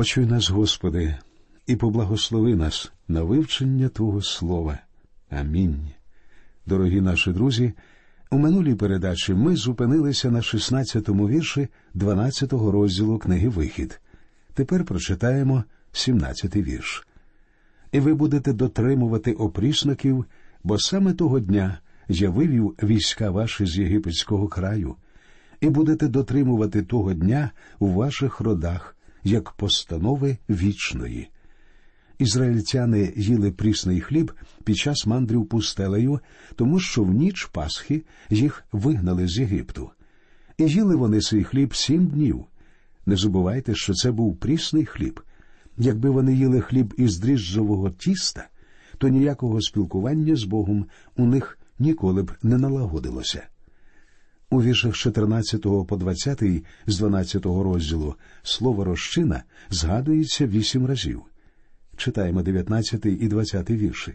Почуй нас, Господи, і поблагослови нас на вивчення Твого Слова. Амінь. Дорогі наші друзі. У минулій передачі ми зупинилися на 16-му вірші 12-го розділу книги Вихід. Тепер прочитаємо 17-й вірш. І ви будете дотримувати опрісників, бо саме того дня я вивів війська ваші з єгипетського краю, і будете дотримувати того дня у ваших родах, як постанови вічної. Ізраїльтяни їли прісний хліб під час мандрів пустелею, тому що в ніч Пасхи їх вигнали з Єгипту. І їли вони свій хліб сім днів. Не забувайте, що це був прісний хліб. Якби вони їли хліб із дріжджового тіста, то ніякого спілкування з Богом у них ніколи б не налагодилося. У віршах 14 по 20 з 12 розділу слово розчина згадується вісім разів читаємо 19 і 20 вірші.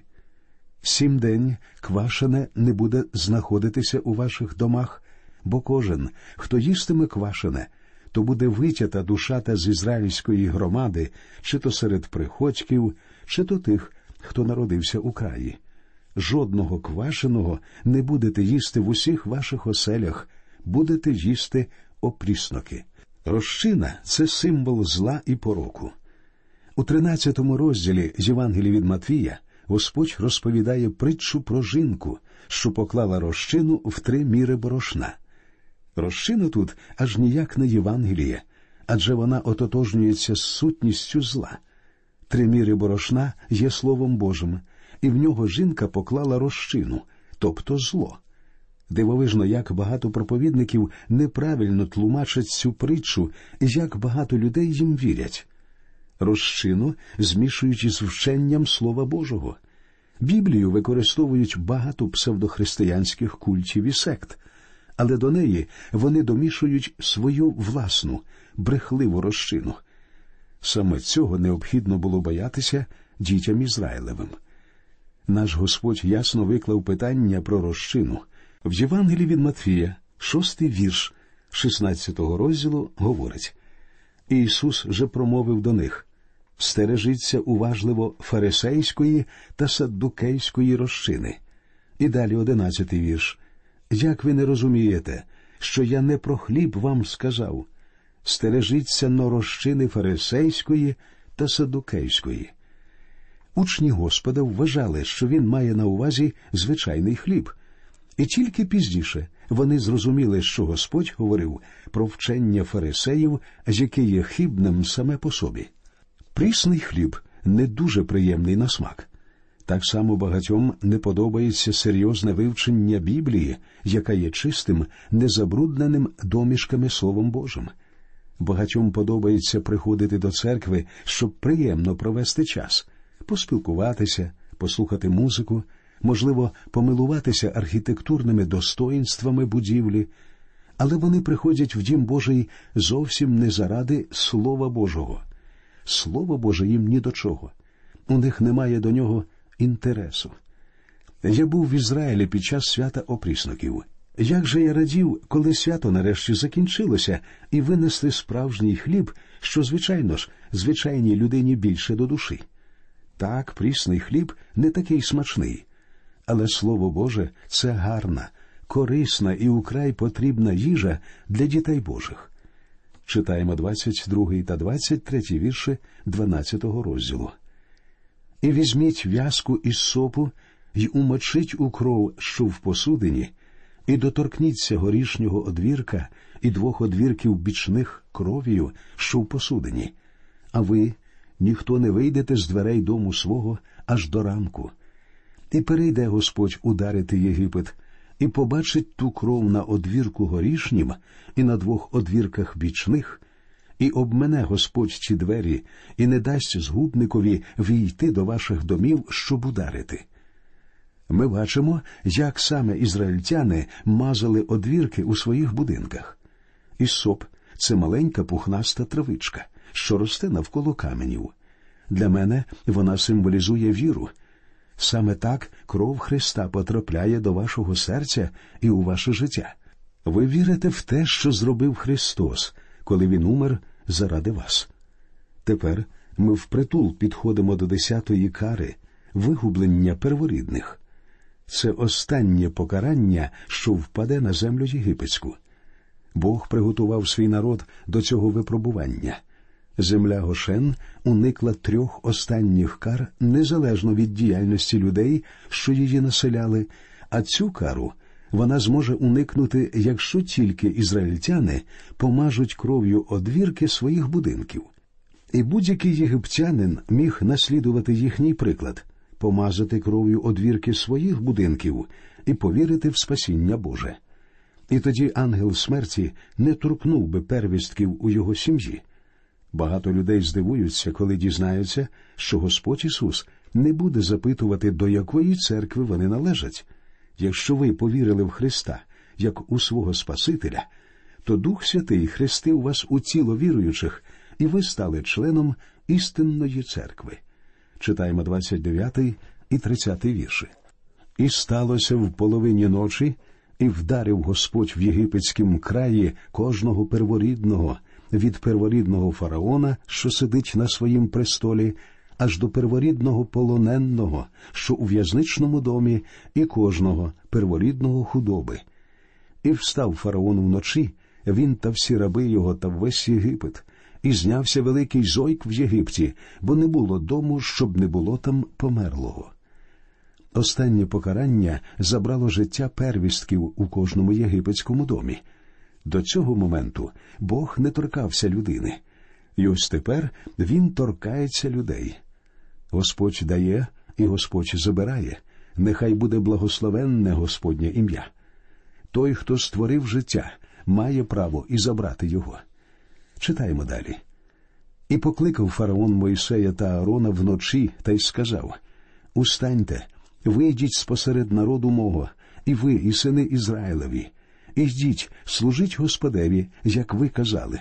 Сім день квашене не буде знаходитися у ваших домах, бо кожен, хто їстиме квашене, то буде витята душата з ізраїльської громади, чи то серед приходьків, чи то тих, хто народився у краї. Жодного квашеного не будете їсти в усіх ваших оселях, будете їсти опрісноки. Розчина це символ зла і пороку. У 13 розділі з Євангелії від Матвія Господь розповідає притчу про жінку, що поклала розчину в три міри борошна. Розчина тут аж ніяк не Євангеліє, адже вона ототожнюється з сутністю зла. Три міри борошна є Словом Божим, і в нього жінка поклала розчину, тобто зло. Дивовижно, як багато проповідників неправильно тлумачать цю притчу і як багато людей їм вірять розчину змішують із вченням Слова Божого. Біблію використовують багато псевдохристиянських культів і сект, але до неї вони домішують свою власну брехливу розчину. Саме цього необхідно було боятися дітям Ізраїлевим. Наш Господь ясно виклав питання про розчину. В Євангелії від Матфія, шостий вірш 16-го розділу, говорить Ісус же промовив до них Стережіться уважливо фарисейської та саддукейської розчини. І далі одинадцятий вірш. Як ви не розумієте, що я не про хліб вам сказав? Стережіться норозчини фарисейської та садукейської. Учні Господа вважали, що він має на увазі звичайний хліб, і тільки пізніше вони зрозуміли, що Господь говорив про вчення фарисеїв, яке є хибним саме по собі. Прісний хліб не дуже приємний на смак. Так само багатьом не подобається серйозне вивчення Біблії, яка є чистим, незабрудненим домішками Словом Божим. Багатьом подобається приходити до церкви, щоб приємно провести час, поспілкуватися, послухати музику, можливо, помилуватися архітектурними достоїнствами будівлі, але вони приходять в Дім Божий зовсім не заради Слова Божого. Слово Боже їм ні до чого. У них немає до нього інтересу. Я був в Ізраїлі під час свята опрісноків. Як же я радів, коли свято нарешті закінчилося, і винесли справжній хліб, що, звичайно ж, звичайній людині більше до душі. Так, прісний хліб не такий смачний, але Слово Боже це гарна, корисна і украй потрібна їжа для дітей Божих. Читаємо 22 та 23 вірші 12 розділу. І візьміть в'язку із сопу й умочить у кров, що в посудині, і доторкніться горішнього одвірка і двох одвірків бічних кров'ю, що в посудині, а ви ніхто не вийдете з дверей дому свого аж до ранку. І перейде Господь ударити Єгипет і побачить ту кров на одвірку горішнім і на двох одвірках бічних, і обмене Господь ці двері, і не дасть згубникові війти до ваших домів, щоб ударити. Ми бачимо, як саме ізраїльтяни мазали одвірки у своїх будинках. Ісоп це маленька пухнаста травичка, що росте навколо каменів. Для мене вона символізує віру. Саме так кров Христа потрапляє до вашого серця і у ваше життя. Ви вірите в те, що зробив Христос, коли Він умер заради вас. Тепер ми впритул підходимо до десятої кари вигублення перворідних. Це останнє покарання, що впаде на землю єгипетську. Бог приготував свій народ до цього випробування. Земля Гошен уникла трьох останніх кар незалежно від діяльності людей, що її населяли, а цю кару вона зможе уникнути, якщо тільки ізраїльтяни помажуть кров'ю одвірки своїх будинків. І будь-який єгиптянин міг наслідувати їхній приклад, помазати кров'ю одвірки своїх будинків і повірити в спасіння Боже. І тоді ангел смерті не торкнув би первістків у його сім'ї. Багато людей здивуються, коли дізнаються, що Господь Ісус не буде запитувати, до якої церкви вони належать. Якщо ви повірили в Христа як у свого Спасителя, то Дух Святий хрестив вас у тіло віруючих, і ви стали членом істинної церкви. Читаємо 29 і 30 вірші. І сталося в половині ночі, і вдарив Господь в єгипетському краї кожного перворідного від перворідного фараона, що сидить на своїм престолі, аж до перворідного полоненного, що у в'язничному домі, і кожного перворідного худоби. І встав фараон вночі, він та всі раби його та весь Єгипет, і знявся великий зойк в Єгипті, бо не було дому, щоб не було там померлого. Останнє покарання забрало життя первістків у кожному єгипетському домі. До цього моменту Бог не торкався людини, і ось тепер Він торкається людей. Господь дає і Господь забирає. Нехай буде благословенне Господнє ім'я. Той, хто створив життя, має право і забрати його. Читаємо далі. І покликав фараон Мойсея та Аарона вночі та й сказав Устаньте, вийдіть спосеред народу мого, і ви, і сини Ізраїлеві, Ідіть, служіть Господеві, як ви казали,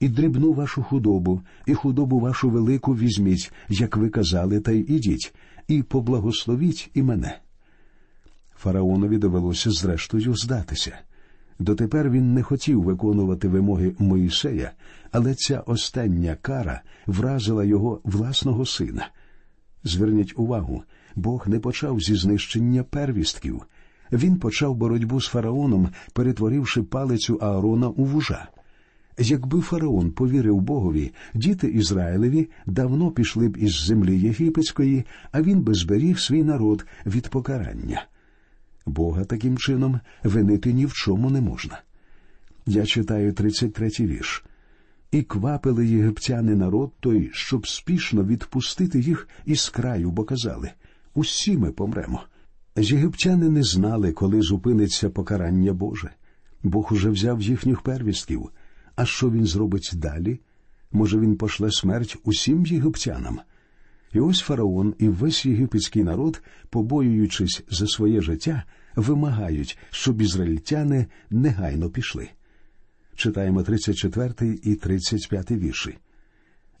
і дрібну вашу худобу, і худобу вашу велику візьміть, як ви казали, та й ідіть, і поблагословіть і мене. Фараонові довелося зрештою здатися. Дотепер він не хотів виконувати вимоги Моїсея, але ця остання кара вразила його власного сина. Зверніть увагу, Бог не почав зі знищення первістків. Він почав боротьбу з фараоном, перетворивши палицю Аарона у вужа. Якби фараон повірив Богові, діти Ізраїлеві давно пішли б із землі єгипетської, а він би зберіг свій народ від покарання. Бога таким чином винити ні в чому не можна. Я читаю 33-й вірш. І квапили єгиптяни народ той, щоб спішно відпустити їх із краю, бо казали усі ми помремо. Єгиптяни не знали, коли зупиниться покарання Боже. Бог уже взяв їхніх первістків. А що він зробить далі? Може, він пошле смерть усім єгиптянам? І ось фараон і весь єгипетський народ, побоюючись за своє життя, вимагають, щоб ізраїльтяни негайно пішли. Читаємо 34 і 35 вірші.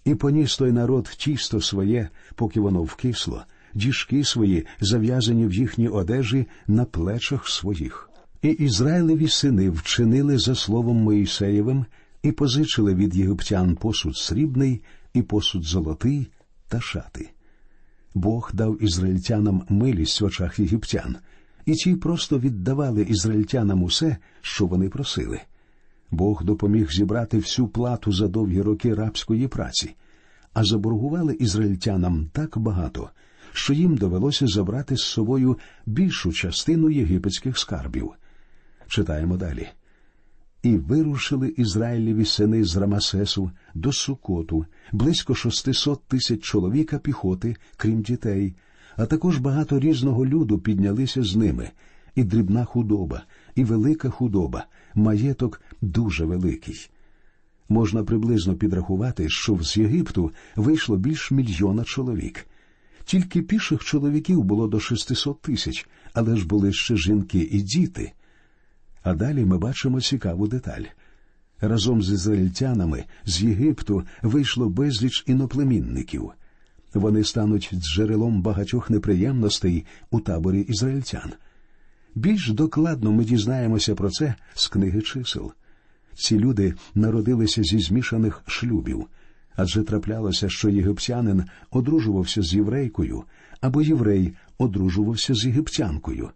І поніс той народ тісто своє, поки воно вкисло діжки свої, зав'язані в їхній одежі на плечах своїх. І Ізраїлеві сини вчинили за словом Моїсеєвим і позичили від єгиптян посуд срібний і посуд золотий та шати. Бог дав ізраїльтянам милість в очах єгиптян, і ті просто віддавали ізраїльтянам усе, що вони просили. Бог допоміг зібрати всю плату за довгі роки рабської праці, а заборгували ізраїльтянам так багато, що їм довелося забрати з собою більшу частину єгипетських скарбів. Читаємо далі. І вирушили Ізраїлеві сини з Рамасесу до Сукоту, близько шостисот тисяч чоловіка піхоти, крім дітей, а також багато різного люду піднялися з ними, і дрібна худоба, і велика худоба, маєток дуже великий. Можна приблизно підрахувати, що з Єгипту вийшло більш мільйона чоловік. Тільки піших чоловіків було до 600 тисяч, але ж були ще жінки і діти. А далі ми бачимо цікаву деталь. Разом з ізраїльтянами з Єгипту вийшло безліч іноплемінників. Вони стануть джерелом багатьох неприємностей у таборі ізраїльтян. Більш докладно ми дізнаємося про це з книги чисел. Ці люди народилися зі змішаних шлюбів. Адже траплялося, що єгиптянин одружувався з єврейкою, або єврей одружувався з єгиптянкою.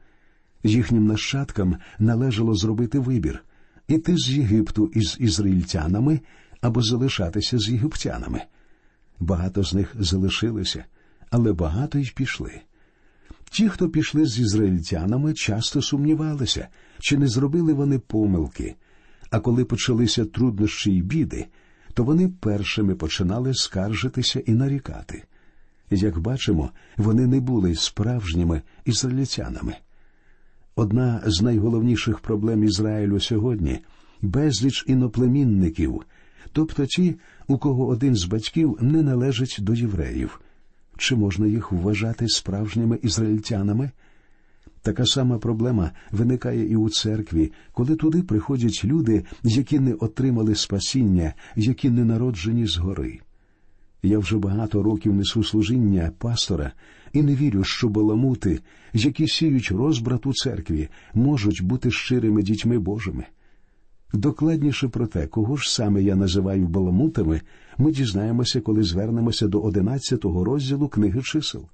Їхнім нащадкам належало зробити вибір іти з Єгипту із ізраїльтянами або залишатися з єгиптянами. Багато з них залишилися, але багато й пішли. Ті, хто пішли з ізраїльтянами, часто сумнівалися, чи не зробили вони помилки, а коли почалися труднощі й біди, то вони першими починали скаржитися і нарікати. Як бачимо, вони не були справжніми ізраїльтянами. Одна з найголовніших проблем Ізраїлю сьогодні безліч іноплемінників, тобто ті, у кого один з батьків не належить до євреїв. Чи можна їх вважати справжніми ізраїльтянами? Така сама проблема виникає і у церкві, коли туди приходять люди, які не отримали спасіння, які не народжені згори. Я вже багато років несу служіння пастора і не вірю, що баламути, які сіють розбрат у церкві, можуть бути щирими дітьми Божими. Докладніше про те, кого ж саме я називаю баламутами, ми дізнаємося, коли звернемося до одинадцятого розділу книги чисел.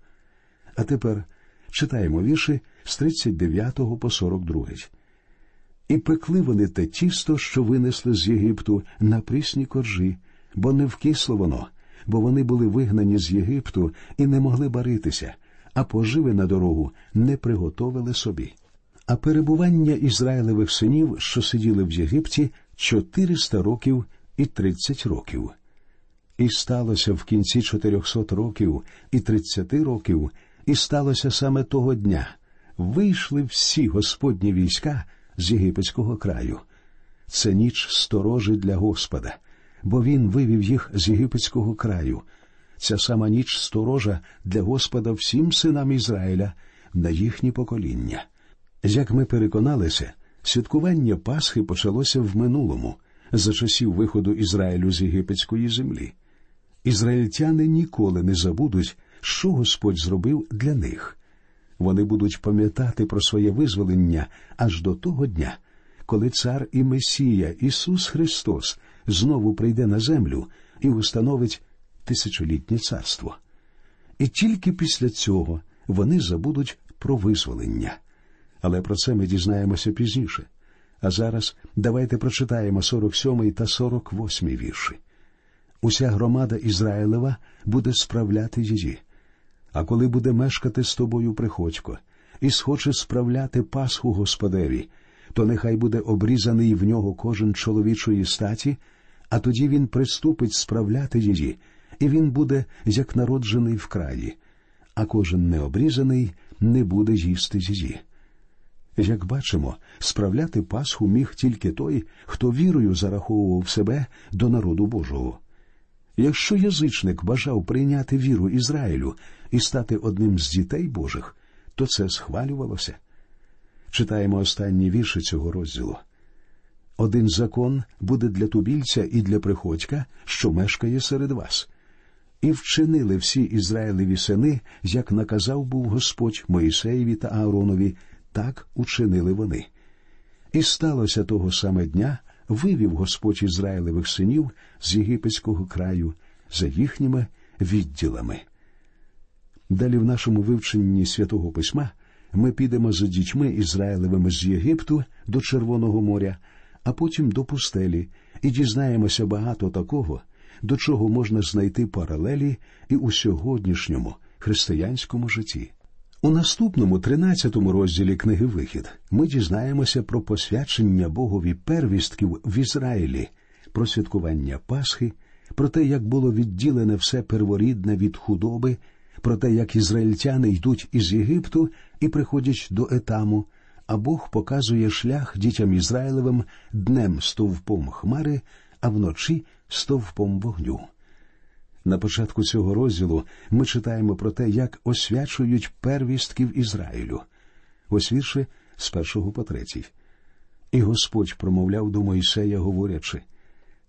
А тепер читаємо вірші з 39 по 42. І пекли вони те тісто, що винесли з Єгипту на прісні коржі, бо не вкисло воно, бо вони були вигнані з Єгипту і не могли баритися, а поживи на дорогу не приготовили собі. А перебування Ізраїлевих синів, що сиділи в Єгипті, 400 років і 30 років. І сталося в кінці 400 років і 30 років, і сталося саме того дня. Вийшли всі господні війська з єгипетського краю. Це ніч сторожі для Господа, бо він вивів їх з єгипетського краю. Ця сама ніч сторожа для Господа всім синам Ізраїля на їхні покоління. Як ми переконалися, святкування Пасхи почалося в минулому, за часів виходу Ізраїлю з єгипетської землі. Ізраїльтяни ніколи не забудуть, що Господь зробив для них. Вони будуть пам'ятати про своє визволення аж до того дня, коли цар і Месія Ісус Христос знову прийде на землю і установить тисячолітнє царство. І тільки після цього вони забудуть про визволення. Але про це ми дізнаємося пізніше. А зараз давайте прочитаємо 47 та 48 вірші. Уся громада Ізраїлева буде справляти її. А коли буде мешкати з тобою приходько, і схоче справляти Пасху Господеві, то нехай буде обрізаний в нього кожен чоловічої статі, а тоді він приступить справляти її, і він буде як народжений в краї, а кожен необрізаний не буде їсти її. Як бачимо, справляти Пасху міг тільки той, хто вірою зараховував себе до народу Божого. Якщо язичник бажав прийняти віру Ізраїлю і стати одним з дітей Божих, то це схвалювалося. Читаємо останні вірші цього розділу. Один закон буде для тубільця і для приходька, що мешкає серед вас. І вчинили всі Ізраїлеві сини, як наказав був Господь Моїсеєві та Ааронові, так учинили вони. І сталося того саме дня, вивів Господь Ізраїлевих синів з єгипетського краю за їхніми відділами. Далі в нашому вивченні святого письма ми підемо за дітьми Ізраїлевими з Єгипту до Червоного моря, а потім до пустелі, і дізнаємося багато такого, до чого можна знайти паралелі і у сьогоднішньому християнському житті. У наступному тринадцятому розділі книги Вихід ми дізнаємося про посвячення Богові первістків в Ізраїлі, про святкування Пасхи, про те, як було відділене все перворідне від худоби, про те, як ізраїльтяни йдуть із Єгипту і приходять до етаму, а Бог показує шлях дітям Ізраїлевим днем стовпом хмари, а вночі стовпом вогню. На початку цього розділу ми читаємо про те, як освячують первістків Ізраїлю. Ось вірші з першого по третій. І Господь промовляв до Мойсея, говорячи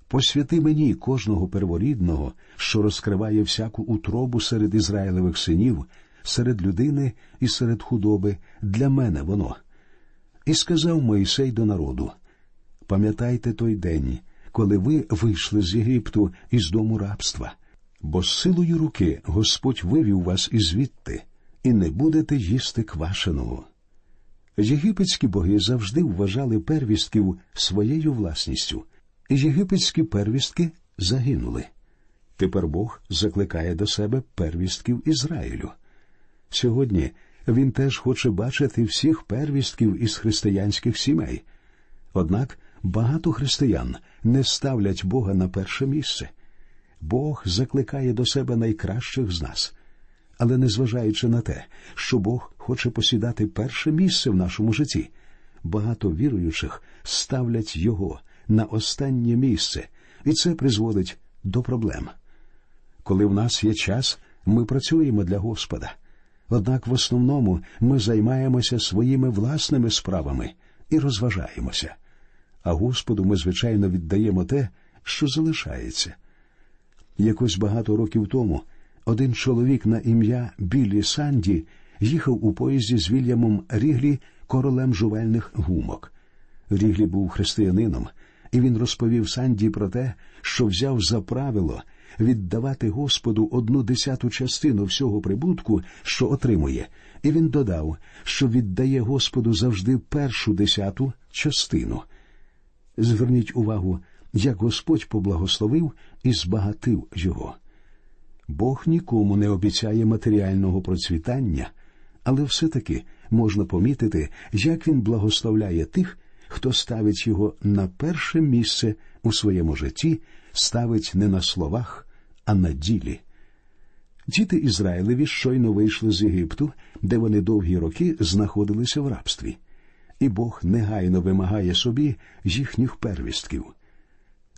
Посвяти мені кожного перворідного, що розкриває всяку утробу серед Ізраїлевих синів, серед людини і серед худоби, для мене воно. І сказав Моїсей до народу Пам'ятайте той день, коли ви вийшли з Єгипту із дому рабства, бо силою руки Господь вивів вас ізвідти, і не будете їсти квашеного. Єгипетські боги завжди вважали первістків своєю власністю, і єгипетські первістки загинули. Тепер Бог закликає до себе первістків Ізраїлю. Сьогодні він теж хоче бачити всіх первістків із християнських сімей. Однак багато християн не ставлять Бога на перше місце. Бог закликає до себе найкращих з нас. Але незважаючи на те, що Бог хоче посідати перше місце в нашому житті, багато віруючих ставлять його на останнє місце, і це призводить до проблем. Коли в нас є час, ми працюємо для Господа. Однак в основному ми займаємося своїми власними справами і розважаємося. А Господу ми, звичайно, віддаємо те, що залишається. Якось багато років тому один чоловік на ім'я Біллі Санді їхав у поїзді з Вільямом Ріглі королем жувальних гумок. Ріглі був християнином, і він розповів Санді про те, що взяв за правило віддавати Господу одну десяту частину всього прибутку, що отримує, і він додав, що віддає Господу завжди першу десяту частину. Зверніть увагу, як Господь поблагословив і збагатив його. Бог нікому не обіцяє матеріального процвітання, але все-таки можна помітити, як він благословляє тих, хто ставить його на перше місце у своєму житті, ставить не на словах, а на ділі. Діти Ізраїлеві щойно вийшли з Єгипту, де вони довгі роки знаходилися в рабстві, і Бог негайно вимагає собі їхніх первістків.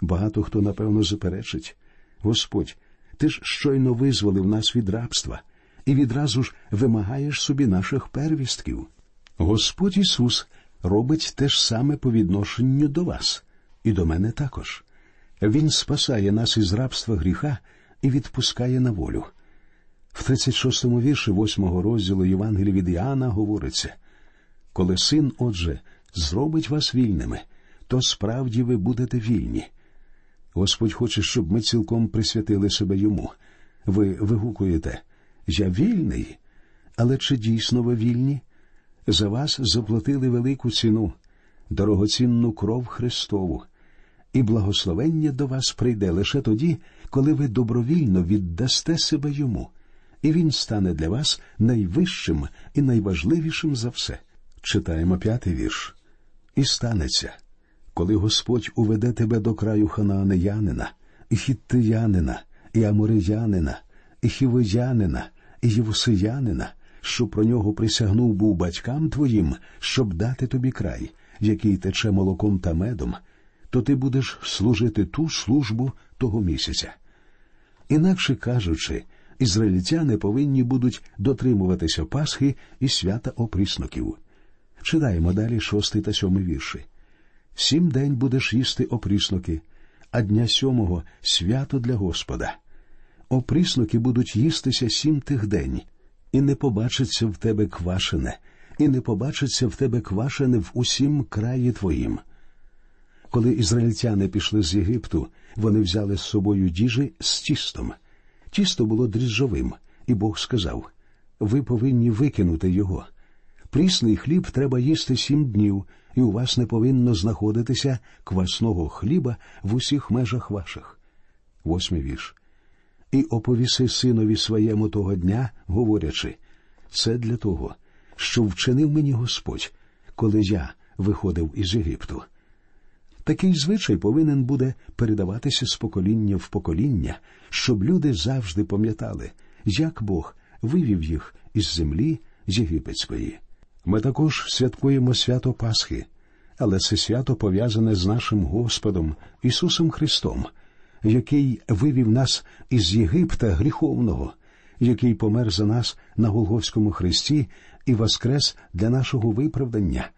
Багато хто, напевно, заперечить Господь, ти ж щойно визволив нас від рабства і відразу ж вимагаєш собі наших первістків. Господь Ісус робить те ж саме по відношенню до вас, і до мене також. Він спасає нас із рабства гріха і відпускає на волю. В 36-му вірші 8-го розділу Євангелія від Іоанна говориться коли син, отже, зробить вас вільними, то справді ви будете вільні. Господь хоче, щоб ми цілком присвятили себе йому. Ви вигукуєте Я вільний, але чи дійсно ви вільні? За вас заплатили велику ціну, дорогоцінну кров Христову, і благословення до вас прийде лише тоді, коли ви добровільно віддасте себе йому, і він стане для вас найвищим і найважливішим за все. Читаємо п'ятий вірш. І станеться, коли Господь уведе тебе до краю ханаанеянина, і хіттиянина, і амориянина, і хівоянина, і євусиянина, що про нього присягнув був батькам твоїм, щоб дати тобі край, який тече молоком та медом, то ти будеш служити ту службу того місяця. Інакше кажучи, ізраїльтяни повинні будуть дотримуватися Пасхи і свята опрісноків. Читаємо далі шостий та сьомий вірші. Сім день будеш їсти опрісноки, а дня сьомого свято для Господа. Опрісноки будуть їстися сім тих день, і не побачиться в тебе квашене, і не побачиться в тебе квашене в усім краї твоїм. Коли ізраїльтяни пішли з Єгипту, вони взяли з собою діжі з тістом. Тісто було дріжджовим, і Бог сказав ви повинні викинути його. Прісний хліб треба їсти сім днів, і у вас не повинно знаходитися квасного хліба в усіх межах ваших. Восьмий вірш. І оповіси синові своєму того дня, говорячи, це для того, що вчинив мені Господь, коли я виходив із Єгипту. Такий звичай повинен буде передаватися з покоління в покоління, щоб люди завжди пам'ятали, як Бог вивів їх із землі з єгипетської. Ми також святкуємо свято Пасхи, але це свято пов'язане з нашим Господом Ісусом Христом, який вивів нас із Єгипта гріховного, який помер за нас на Голгофському хресті і воскрес для нашого виправдання,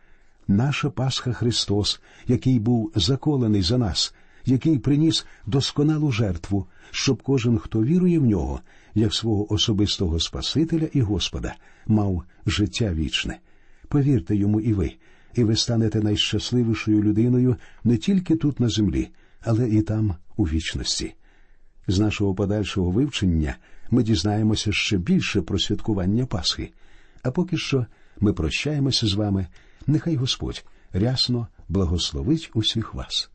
наша Пасха Христос, який був заколений за нас, який приніс досконалу жертву, щоб кожен, хто вірує в нього, як свого особистого Спасителя і Господа, мав життя вічне. Повірте йому і ви, і ви станете найщасливішою людиною не тільки тут на землі, але і там у вічності. З нашого подальшого вивчення ми дізнаємося ще більше про святкування Пасхи. А поки що ми прощаємося з вами. Нехай Господь рясно благословить усіх вас.